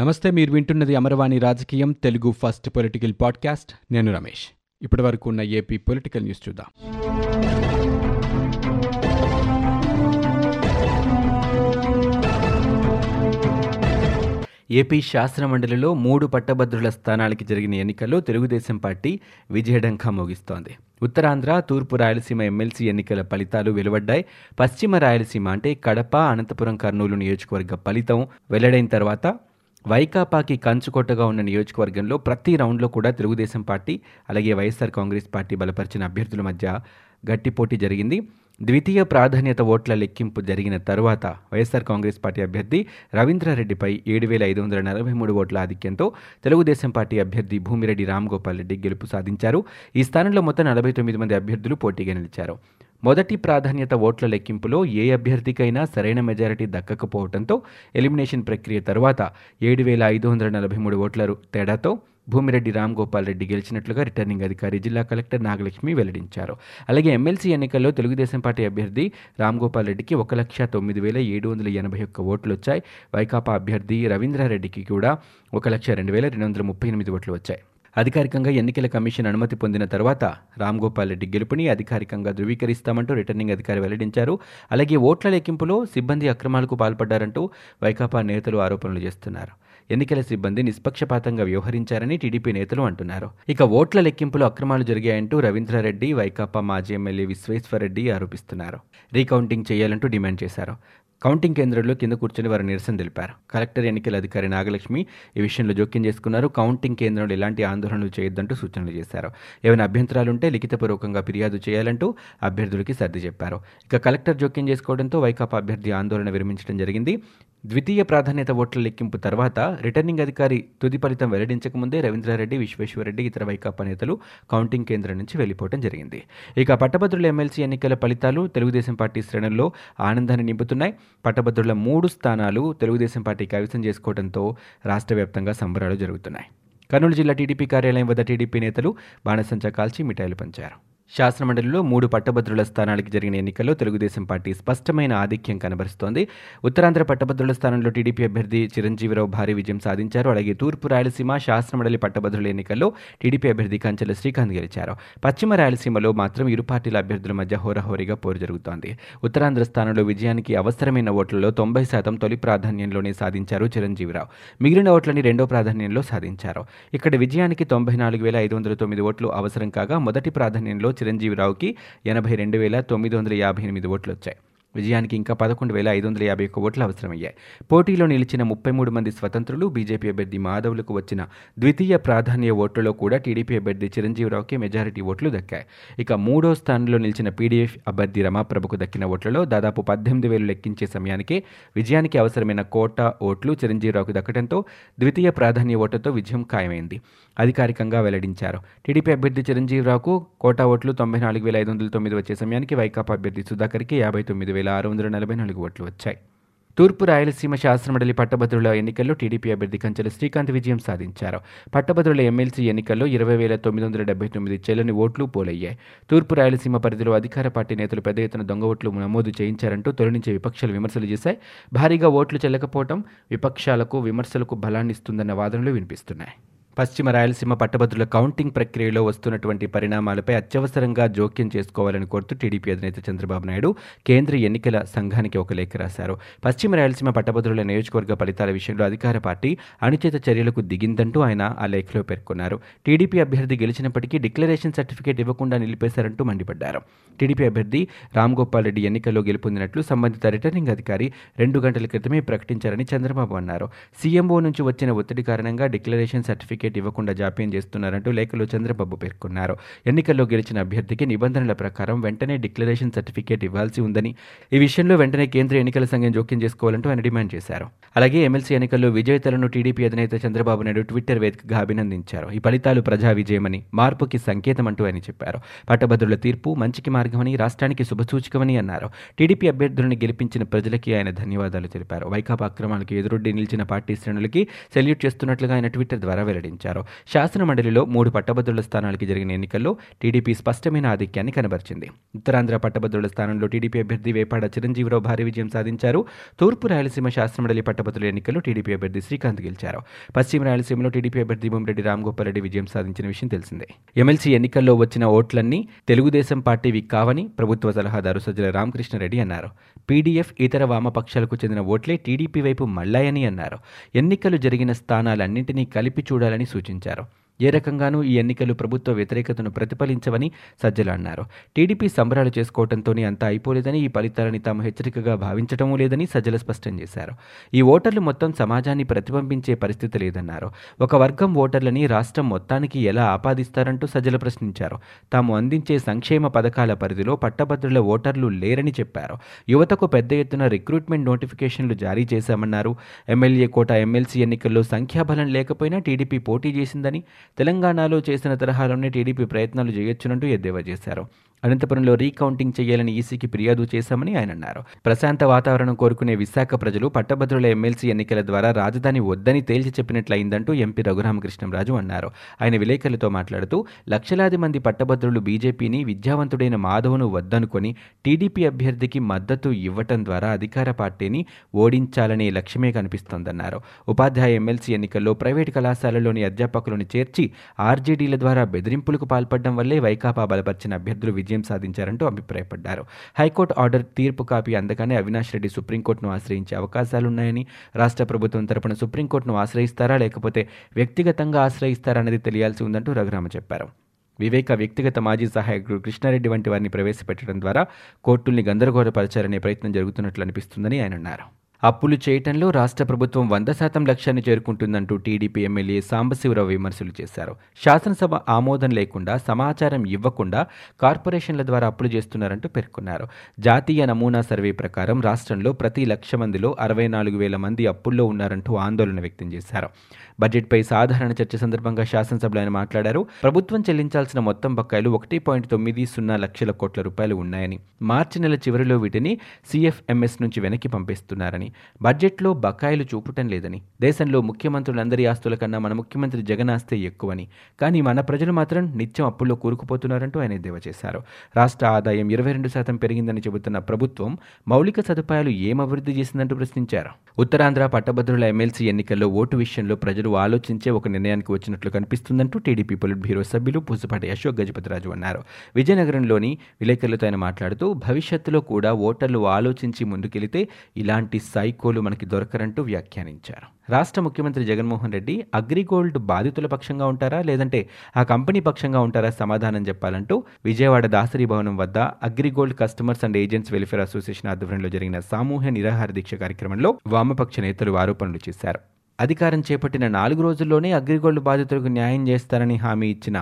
నమస్తే మీరు వింటున్నది అమరవాణి రాజకీయం తెలుగు ఫస్ట్ పొలిటికల్ పాడ్కాస్ట్. నేను రమేష్. ఇప్పటి వరకు ఉన్న ఏపీ పొలిటికల్ న్యూస్ చూద్దాం. ఏపీ శాసనమండలిలో మూడు పట్టభద్రుల స్థానాలకి జరిగిన ఎన్నికల్లో తెలుగుదేశం పార్టీ విజయడంకా మోగిస్తోంది. ఉత్తరాంధ్ర తూర్పు రాయలసీమ ఎమ్మెల్సీ ఎన్నికల ఫలితాలు వెలువడ్డాయి. పశ్చిమ రాయలసీమ అంటే కడప అనంతపురం కర్నూలు నియోజకవర్గ ఫలితం వెల్లడైన తర్వాత వైకాపాకి కంచుకోటగా ఉన్న నియోజకవర్గంలో ప్రతి రౌండ్లో కూడా తెలుగుదేశం పార్టీ అలాగే వైఎస్ఆర్ కాంగ్రెస్ పార్టీ బలపరిచిన అభ్యర్థుల మధ్య గట్టి పోటీ జరిగింది. ద్వితీయ ప్రాధాన్యత ఓట్ల లెక్కింపు జరిగిన తరువాత వైఎస్ఆర్ కాంగ్రెస్ పార్టీ అభ్యర్థి రవీంద్రారెడ్డిపై ఏడు వేల ఐదు వందల నలభై మూడు ఓట్ల ఆధిక్యంతో తెలుగుదేశం పార్టీ అభ్యర్థి భూమిరెడ్డి రామ్ గోపాల్ రెడ్డి గెలుపు సాధించారు. ఈ స్థానంలో మొత్తం నలభై తొమ్మిది మంది అభ్యర్థులు పోటీగా నిలిచారు. మొదటి ప్రాధాన్యత ఓట్ల లెక్కింపులో ఏ అభ్యర్థికైనా సరైన మెజారిటీ దక్కకపోవడంతో ఎలిమినేషన్ ప్రక్రియ తర్వాత ఏడు వేల ఐదు వందల నలభై మూడు ఓట్ల తేడాతో భూమిరెడ్డి రామ్ గోపాల్ రెడ్డి గెలిచినట్లుగా రిటర్నింగ్ అధికారి జిల్లా కలెక్టర్ నాగలక్ష్మి వెల్లడించారు. అలాగే ఎమ్మెల్సీ ఎన్నికల్లో తెలుగుదేశం పార్టీ అభ్యర్థి రామ్ గోపాల్ రెడ్డికి ఒక లక్ష తొమ్మిది వేల ఏడు వందల ఎనభై ఒక్క ఓట్లు వచ్చాయి. వైకాపా అభ్యర్థి రవీంద్రారెడ్డికి కూడా ఒక లక్ష రెండు వేల రెండు వందల ముప్పై ఎనిమిది ఓట్లు వచ్చాయి. అధికారికంగా ఎన్నికల కమిషన్ అనుమతి పొందిన తర్వాత రామ్ గోపాల్ రెడ్డి గెలుపుని అధికారికంగా ధృవీకరిస్తామంటూ రిటర్నింగ్ అధికారి వెల్లడించారు. అలాగే ఓట్ల లెక్కింపులో సిబ్బంది అక్రమాలకు పాల్పడ్డారంటూ వైకాపా నేతలు ఆరోపణలు చేస్తున్నారు. ఎన్నికల సిబ్బంది నిష్పక్షపాతంగా వ్యవహరించారని టీడీపీ నేతలు అంటున్నారు. ఇక ఓట్ల లెక్కింపులో అక్రమాలు జరిగాయంటూ రవీంద్రారెడ్డి వైకాపా మాజీ ఎమ్మెల్యే విశ్వేశ్వరరెడ్డి ఆరోపిస్తున్నారు. రీకౌంటింగ్ చేయాలంటూ డిమాండ్ చేశారు. కౌంటింగ్ కేంద్రంలో కింద కూర్చొని వారు నిరసన తెలిపారు. కలెక్టర్ ఎన్నికల అధికారి నాగలక్ష్మి ఈ విషయంలో జోక్యం చేసుకున్నారు. కౌంటింగ్ కేంద్రంలో ఎలాంటి ఆందోళనలు చేయొద్దంటూ సూచనలు చేశారు. ఏమైనా అభ్యంతరాలుంటే లిఖితపూర్వకంగా ఫిర్యాదు చేయాలంటూ అభ్యర్థులకి సర్ది చెప్పారు. ఇక కలెక్టర్ జోక్యం చేసుకోవడంతో వైకాపా అభ్యర్థి ఆందోళన విరమించడం జరిగింది. ద్వితీయ ప్రాధాన్యత ఓట్ల లెక్కింపు తర్వాత రిటర్నింగ్ అధికారి తుది ఫలితం వెల్లడించకముందే రవీంద్రారెడ్డి విశ్వేశ్వరరెడ్డి ఇతర వైకాపా నేతలు కౌంటింగ్ కేంద్రం నుంచి వెళ్ళిపోవడం జరిగింది. ఇక పట్టభద్రుల ఎమ్మెల్సీ ఎన్నికల ఫలితాలు తెలుగుదేశం పార్టీ శ్రేణుల్లో ఆనందాన్ని నింపుతున్నాయి. పట్టభద్రుల మూడు స్థానాలు తెలుగుదేశం పార్టీ కైవసం చేసుకోవడంతో రాష్ట్ర వ్యాప్తంగా సంబరాలు జరుగుతున్నాయి. కర్నూలు జిల్లా టీడీపీ కార్యాలయం వద్ద టీడీపీ నేతలు బాణసంచా కాల్చి మిఠాయిలు పంచారు. శాసనమండలిలో మూడు పట్టభద్రుల స్థానాలకు జరిగిన ఎన్నికల్లో తెలుగుదేశం పార్టీ స్పష్టమైన ఆధిక్యం కనబరుస్తోంది. ఉత్తరాంధ్ర పట్టభద్రుల స్థానంలో టీడీపీ అభ్యర్థి చిరంజీవిరావు భారీ విజయం సాధించారు. అలాగే తూర్పు రాయలసీమ శాసనమండలి పట్టభద్రుల ఎన్నికల్లో టీడీపీ అభ్యర్థి కంచెల శ్రీకాంత్ గెలిచారు. పశ్చిమ రాయలసీమలో మాత్రం ఇరు పార్టీల అభ్యర్థుల మధ్య హోరాహోరీగా పోరు జరుగుతోంది. ఉత్తరాంధ్ర స్థానంలో విజయానికి అవసరమైన ఓట్లలో తొంభై శాతం తొలి ప్రాధాన్యంలోనే సాధించారు చిరంజీవిరావు. మిగిలిన ఓట్లని రెండో ప్రాధాన్యంలో సాధించారు. ఇక్కడ విజయానికి తొంభై నాలుగు వేల ఐదు వందల తొమ్మిది ఓట్లు అవసరం కాగా మొదటి ప్రాధాన్యంలో చిరంజీవిరావుకి ఎనభై రెండు వేల తొమ్మిది వందల యాభై ఎనిమిది ఓట్లు వచ్చాయి. విజయానికి ఇంకా పదకొండు వేల ఐదు వందల యాభై ఒక్క ఓట్లు అవసరమయ్యాయి. పోటీలో నిలిచిన ముప్పై మూడు మంది స్వతంత్రులు బీజేపీ అభ్యర్థి మాధవులకు వచ్చిన ద్వితీయ ప్రాధాన్య ఓట్లలో కూడా టీడీపీ అభ్యర్థి చిరంజీవిరావుకి మెజారిటీ ఓట్లు దక్కాయి. ఇక మూడో స్థానంలో నిలిచిన పీడీఎఫ్ అభ్యర్థి రమాప్రభుకు దక్కిన ఓట్లలో దాదాపు పద్దెనిమిది వేలు లెక్కించే సమయానికి విజయానికి అవసరమైన కోటా ఓట్లు చిరంజీవిరావుకు దక్కడంతో ద్వితీయ ప్రాధాన్య ఓట్లతో విజయం ఖాయమైంది. అధికారికంగా వెల్లడించారు. టీడీపీ అభ్యర్థి చిరంజీవిరావుకు కోటా ఓట్లు తొంభై నాలుగు వేల ఐదు వందల తొమ్మిది వచ్చే సమయానికి వైకాపా అభ్యర్థి సుధాకర్కి యాభై తొమ్మిది వేల ఆరు వందల నలభై నాలుగు ఓట్లు వచ్చాయి. తూర్పు రాయలసీమ శాసనమండలి పట్టభద్రుల ఎన్నికల్లో టీడీపీ అభ్యర్థి కంచెల శ్రీకాంత్ విజయం సాధించారు. పట్టభద్రుల ఎమ్మెల్సీ ఎన్నికల్లో ఇరవై వేల తొమ్మిది వందల డెబ్బై తొమ్మిది చెల్లని ఓట్లు పోలయ్యాయి. తూర్పు రాయలసీమ పరిధిలో అధికార పార్టీ నేతలు పెద్ద ఎత్తున దొంగ ఓట్లు నమోదు చేయించారంటూ తొలి నుంచి విపక్షాలు విమర్శలు చేశాయి. భారీగా ఓట్లు చెల్లకపోవడం విపక్షాలకు విమర్శలకు బలాన్నిస్తుందన్న వాదనలు వినిపిస్తున్నాయి. పశ్చిమ రాయలసీమ పట్టభద్రుల కౌంటింగ్ ప్రక్రియలో వస్తున్నటువంటి పరిణామాలపై అత్యవసరంగా జోక్యం చేసుకోవాలని కోరుతూ టీడీపీ అధినేత చంద్రబాబు నాయుడు కేంద్ర ఎన్నికల సంఘానికి ఒక లేఖ రాశారు. పశ్చిమ రాయలసీమ పట్టభద్రుల నియోజకవర్గ ఫలితాల విషయంలో అధికార పార్టీ అణుచిత చర్యలకు దిగిందంటూ ఆయన ఆ లేఖలో పేర్కొన్నారు. టీడీపీ అభ్యర్థి గెలిచినప్పటికీ డిక్లరేషన్ సర్టిఫికేట్ ఇవ్వకుండా నిలిపేశారంటూ మండిపడ్డారు. టీడీపీ అభ్యర్థి రామ్ గోపాల్ రెడ్డి ఎన్నికల్లో గెలుపొందినట్లు సంబంధిత రిటర్నింగ్ అధికారి రెండు గంటల క్రితమే ప్రకటించారని చంద్రబాబు అన్నారు. సీఎంఓ నుంచి వచ్చిన ఒత్తిడి కారణంగా డిక్లరేషన్ సర్టిఫికేట్ టికెట్ ఇవ్వకుండా జాప్యం చేస్తున్నారంటూ లేఖలో చంద్రబాబు పేర్కొన్నారు. ఎన్నికల్లో గెలిచిన అభ్యర్థికి నిబంధనల ప్రకారం వెంటనే డిక్లరేషన్ సర్టిఫికేట్ ఇవ్వాల్సి ఉందని ఈ విషయంలో వెంటనే కేంద్ర ఎన్నికల సంఘం జోక్యం చేసుకోవాలంటూ ఆయన డిమాండ్ చేశారు. అలాగే ఎమ్మెల్సీ ఎన్నికల్లో విజేతలను టీడీపీ అధినేత చంద్రబాబు నాయుడు ట్విట్టర్ వేదికగా అభినందించారు. ఈ ఫలితాలు ప్రజా విజయమని మార్పుకి సంకేతం అంటూ ఆయన చెప్పారు. పట్టభద్రుల తీర్పు మంచికి మార్గమని రాష్ట్రానికి శుభసూచకమని అన్నారు. టీడీపీ అభ్యర్థులను గెలిపించిన ప్రజలకి ఆయన ధన్యవాదాలు తెలిపారు. వైకాపా అక్రమాలకు ఎదురొడ్డి నిలిచిన పార్టీ శ్రేణులకి సెల్యూట్ చేస్తున్నట్లుగా ఆయన ట్విట్టర్ ద్వారా వెల్లడించారు ప్రకటించారు శాసనమండలిలో మూడు పట్టభద్రుల స్థానాలకి జరిగిన ఎన్నికల్లో టీడీపీ స్పష్టమైన ఆధిక్యాన్ని కనబరిచింది. ఉత్తరాంధ్ర పట్టభద్రుల స్థానంలో టీడీపీ అభ్యర్థి వేపాడ చిరంజీవిరావు భారీ విజయం సాధించారు. తూర్పు రాయలసీమ శాసనమండలి పట్టభద్రుల ఎన్నికల్లో టీడీపీ అభ్యర్థి శ్రీకాంత్ గెలిచారు. పశ్చిమ రాయలసీమలో టీడీపీ అభ్యర్థి భూమిరెడ్డి రామ్ రెడ్డి విజయం సాధించిన విషయం తెలిసిందే. ఎమ్మెల్సీ ఎన్నికల్లో వచ్చిన ఓట్లన్నీ తెలుగుదేశం పార్టీవి కావని ప్రభుత్వ సలహాదారు సజ్జల రామకృష్ణారెడ్డి అన్నారు. పీడీఎఫ్ ఇతర వామపక్షాలకు చెందిన ఓట్లే టీడీపీ వైపు మళ్ళాయని అన్నారు. ఎన్నికలు జరిగిన స్థానాలన్నింటినీ కలిపి చూడాలని సూచించారు. ఏ రకంగానూ ఈ ఎన్నికలు ప్రభుత్వ వ్యతిరేకతను ప్రతిఫలించవని సజ్జల అన్నారు. టీడీపీ సంబరాలు చేసుకోవడంతోనే అంతా అయిపోలేదని ఈ ఫలితాలని తాము హెచ్చరికగా భావించటమూ లేదని సజ్జల స్పష్టం చేశారు. ఈ ఓటర్లు మొత్తం సమాజాన్ని ప్రతిబింబించే పరిస్థితి లేదన్నారు. ఒక వర్గం ఓటర్లని రాష్ట్రం మొత్తానికి ఎలా ఆపాదిస్తారంటూ సజ్జల ప్రశ్నించారు. తాము అందించే సంక్షేమ పథకాల పరిధిలో పట్టభద్రుల ఓటర్లు లేరని చెప్పారు. యువతకు పెద్ద ఎత్తున రిక్రూట్మెంట్ నోటిఫికేషన్లు జారీ చేశామన్నారు. ఎమ్మెల్యే కోట ఎమ్మెల్సీ ఎన్నికల్లో సంఖ్యాబలం లేకపోయినా టీడీపీ పోటీ చేసిందని తెలంగాణలో చేసిన తరహాలోనే టీడీపీ ప్రయత్నాలు చేయొచ్చునంటూ ఎద్దేవా చేశారు. అనంతపురంలో రీకౌంటింగ్ చేయాలని ఈసీకి ఫిర్యాదు చేశామని ఆయన అన్నారు. ప్రశాంత వాతావరణం కోరుకునే విశాఖ ప్రజలు పట్టభద్రుల ఎమ్మెల్సీ ఎన్నికల ద్వారా రాజధాని వద్దని తేల్చి చెప్పినట్లయిందంటూ ఎంపీ రఘురామకృష్ణంరాజు అన్నారు. ఆయన విలేకరులతో మాట్లాడుతూ లక్షలాది మంది పట్టభద్రులు బీజేపీని విద్యావంతుడైన మాధవ్ను వద్దనుకొని టీడీపీ అభ్యర్థికి మద్దతు ఇవ్వటం ద్వారా అధికార పార్టీని ఓడించాలనే లక్ష్యమే కనిపిస్తోందన్నారు. ఉపాధ్యాయ ఎమ్మెల్సీ ఎన్నికల్లో ప్రైవేటు కళాశాలలోని అధ్యాపకులను చేర్చి ఆర్జేడీల ద్వారా బెదిరింపులకు పాల్పడడం వల్లే వైకాపా బలపరిచిన అభ్యర్థులు విజయం సాధించారంటూ అభిప్రాయపడ్డారు. హైకోర్టు ఆర్డర్ తీర్పు కాపీ అందగానే అవినాష్ రెడ్డి సుప్రీంకోర్టును ఆశ్రయించే అవకాశాలున్నాయని రాష్ట్ర ప్రభుత్వం తరపున సుప్రీంకోర్టును ఆశ్రయిస్తారా లేకపోతే వ్యక్తిగతంగా ఆశ్రయిస్తారా అనేది తెలియాల్సి ఉందంటూ రఘురామ చెప్పారు. వివేక వ్యక్తిగత మాజీ సహాయకుడు కృష్ణారెడ్డి వంటి వారిని ప్రవేశపెట్టడం ద్వారా కోర్టుల్ని గందరగోళపరచాలనే ప్రయత్నం జరుగుతున్నట్లు అనిపిస్తుందని ఆయన అన్నారు. అప్పులు చేయటంలో రాష్ట్ర ప్రభుత్వం వంద శాతం లక్ష్యాన్ని చేరుకుంటుందంటూ టీడీపీ ఎమ్మెల్యే సాంబశివరావు విమర్శలు చేశారు. శాసనసభ ఆమోదం లేకుండా సమాచారం ఇవ్వకుండా కార్పొరేషన్ల ద్వారా అప్పులు చేస్తున్నారంటూ పేర్కొన్నారు. జాతీయ నమూనా సర్వే ప్రకారం రాష్ట్రంలో ప్రతి లక్ష మందిలో అరవై నాలుగు వేల మంది అప్పుల్లో ఉన్నారంటూ ఆందోళన వ్యక్తం చేశారు. బడ్జెట్పై సాధారణ చర్చ సందర్భంగా శాసనసభలో ఆయన మాట్లాడారు. ప్రభుత్వం చెల్లించాల్సిన మొత్తం బకాయిలు ఒకటి పాయింట్ తొమ్మిది సున్నా లక్షల కోట్ల రూపాయలు ఉన్నాయని మార్చి నెల చివరిలో వీటిని సీఎఫ్ఎంఎస్ నుంచి వెనక్కి పంపిస్తున్నారని బడ్జెట్లో బకాయిలు చూపటం లేదని దేశంలో ముఖ్యమంత్రులందరి ఆస్తుల కన్నా మన ముఖ్యమంత్రి జగన్ ఆస్తే ఎక్కువని కానీ మన ప్రజలు మాత్రం నిత్యం అప్పుల్లో కూరుకుపోతున్నారంటూ ఆయన ఎద్దేవా చేశారు. రాష్ట్ర ఆదాయం ఇరవై రెండు శాతం పెరిగిందని చెబుతున్న ప్రభుత్వం మౌలిక సదుపాయాలు ఏం అభివృద్ధి చేసిందంటూ ప్రశ్నించారు. ఉత్తరాంధ్ర పట్టభద్రుల ఎమ్మెల్సీ ఎన్నికల్లో ఓటు విషయంలో ప్రజలు ఆలోచించే ఒక నిర్ణయానికి వచ్చినట్లు కనిపిస్తుందంటూ టీడీపీ పొలిట్ బ్యూరో సభ్యులు పూసపాటి అశోక్ గజపతిరాజు అన్నారు. విజయనగరంలోని విలేకరులతో ఆయన మాట్లాడుతూ భవిష్యత్తులో కూడా ఓటర్లు ఆలోచించి ముందుకెళితే ఇలాంటి సైకోలు మనకి దొరకరంటూ వ్యాఖ్యానించారు. రాష్ట్ర ముఖ్యమంత్రి జగన్మోహన్ రెడ్డి అగ్రిగోల్డ్ బాధితుల పక్షంగా ఉంటారా? లేదంటే ఆ కంపెనీ పక్షంగా ఉంటారా? సమాధానం చెప్పాలంటూ విజయవాడ దాసరి భవనం వద్ద Agrigold customers and agents welfare association ఆధ్వర్యంలో జరిగిన సామూహ్య నిరాహార దీక్ష కార్యక్రమంలో వామపక్ష నేతలు ఆరోపణలు చేశారు. అధికారం చేపట్టిన నాలుగు రోజుల్లోనే అగ్రిగోల్డ్ బాధితులకు న్యాయం చేస్తారని హామీ ఇచ్చిన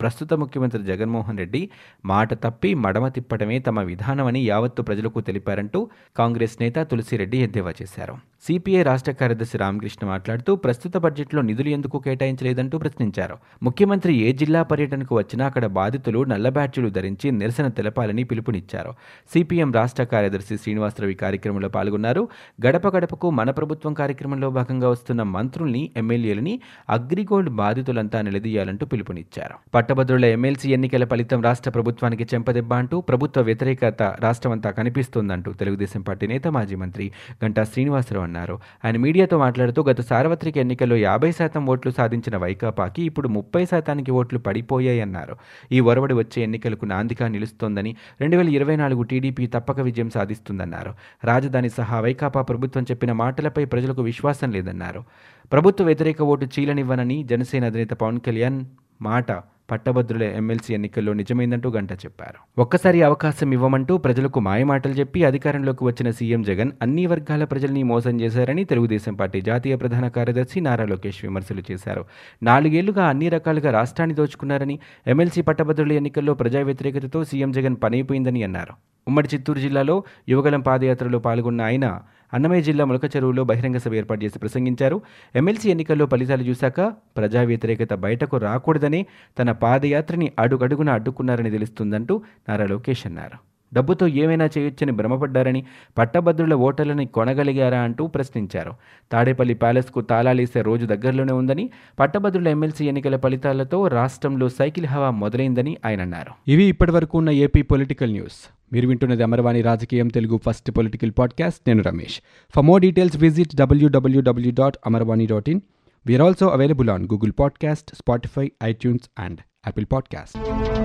ప్రస్తుత ముఖ్యమంత్రి జగన్మోహన్ రెడ్డి మాట తప్పి మడమ తిప్పడమే తమ విధానమని యావత్తు ప్రజలకు తెలిపారంటూ కాంగ్రెస్ నేత తులసిరెడ్డి ఎద్దేవా చేశారు. సిపిఐ రాష్ట్ర కార్యదర్శి రామకృష్ణ మాట్లాడుతూ ప్రస్తుత బడ్జెట్లో నిధులు ఎందుకు కేటాయించలేదంటూ ప్రశ్నించారు. ముఖ్యమంత్రి ఏ జిల్లా పర్యటనకు వచ్చినా అక్కడ బాధితులు నల్ల బ్యాడ్జీలు ధరించి నిరసన తెలపాలని పిలుపునిచ్చారు. సిపిఎం రాష్ట్ర కార్యదర్శి శ్రీనివాసరావు ఈ కార్యక్రమంలో పాల్గొన్నారు. గడప గడపకు మన ప్రభుత్వం కార్యక్రమంలో భాగంగా వస్తున్న మంత్రుల్ని ఎమ్మెల్యేలని అగ్రిగోల్డ్ బాధితులంతా నిలదీయాలంటూ పిలుపునిచ్చారు. పట్టభద్రుల ఎమ్మెల్సీ ఎన్నికల ఫలితం రాష్ట్ర ప్రభుత్వానికి చెంపదెబ్బ అంటూ ప్రభుత్వ వ్యతిరేకత రాష్ట్రమంతా కనిపిస్తోందంటూ తెలుగుదేశం పార్టీ నేత మాజీ మంత్రి గంటా శ్రీనివాసరావు అన్నారు. ఆయన మీడియాతో మాట్లాడుతూ గత సార్వత్రిక ఎన్నికల్లో యాభై శాతం ఓట్లు సాధించిన వైకాపాకి ఇప్పుడు ముప్పై శాతానికి ఓట్లు పడిపోయాయన్నారు ఈ ఒరవడి వచ్చే ఎన్నికలకు నాందిగా నిలుస్తోందని రెండు వేల ఇరవై నాలుగు టీడీపీ తప్పక విజయం సాధిస్తుందన్నారు. రాజధాని సహా వైకాపా ప్రభుత్వం చెప్పిన మాటలపై ప్రజలకు విశ్వాసం లేదన్నారు. ప్రభుత్వ వ్యతిరేక ఓటు చీలనివ్వనని జనసేన అధినేత పవన్ కళ్యాణ్ మాట పట్టభద్రుల ఎమ్మెల్సీ ఎన్నికల్లో నిజమైందంటూ గంట చెప్పారు. ఒక్కసారి అవకాశం ఇవ్వమంటూ ప్రజలకు మాయమాటలు చెప్పి అధికారంలోకి వచ్చిన సీఎం జగన్ అన్ని వర్గాల ప్రజల్ని మోసం చేశారని తెలుగుదేశం పార్టీ జాతీయ ప్రధాన కార్యదర్శి నారా లోకేష్ విమర్శలు చేశారు. నాలుగేళ్ళుగా అన్ని రకాలుగా రాష్ట్రాన్ని దోచుకున్నారని ఎమ్మెల్సీ పట్టభద్రుల ఎన్నికల్లో ప్రజా వ్యతిరేకతతో సీఎం జగన్ పనైపోయిందని అన్నారు. ఉమ్మడి చిత్తూరు జిల్లాలో యువగలం పాదయాత్రలో పాల్గొన్న ఆయన అన్నమయ్య జిల్లా ములక చెరువులో బహిరంగ సభ ఏర్పాటు చేసి ప్రసంగించారు. ఎమ్మెల్సీ ఎన్నికల్లో ఫలితాలు చూశాక ప్రజా వ్యతిరేకత బయటకు రాకూడదని తన పాదయాత్రని అడుగడుగున అడ్డుకున్నారని తెలుస్తుందంటూ నారా లోకేష్ అన్నారు. డబ్బుతో ఏమైనా చేయొచ్చని భ్రమపడ్డారని పట్టభద్రుల ఓటర్లని కొనగలిగారా అంటూ ప్రశ్నించారు. తాడేపల్లి ప్యాలెస్కు తాళాలేసే రోజు దగ్గరలోనే ఉందని పట్టభద్రుల ఎమ్మెల్సీ ఎన్నికల ఫలితాలతో రాష్ట్రంలో సైకిల్ హవా మొదలైందని ఆయన అన్నారు. ఇవి ఇప్పటివరకు ఉన్న ఏపీ పొలిటికల్ న్యూస్. మీరు వింటున్నది అమర్వాణి రాజకీయం తెలుగు ఫస్ట్ పొలిటికల్ పాడ్కాస్ట్. నేను Ramesh. For more details visit WWW dot Amarvani dot in we are also available on Google podcast Spotify iTunes and Apple podcast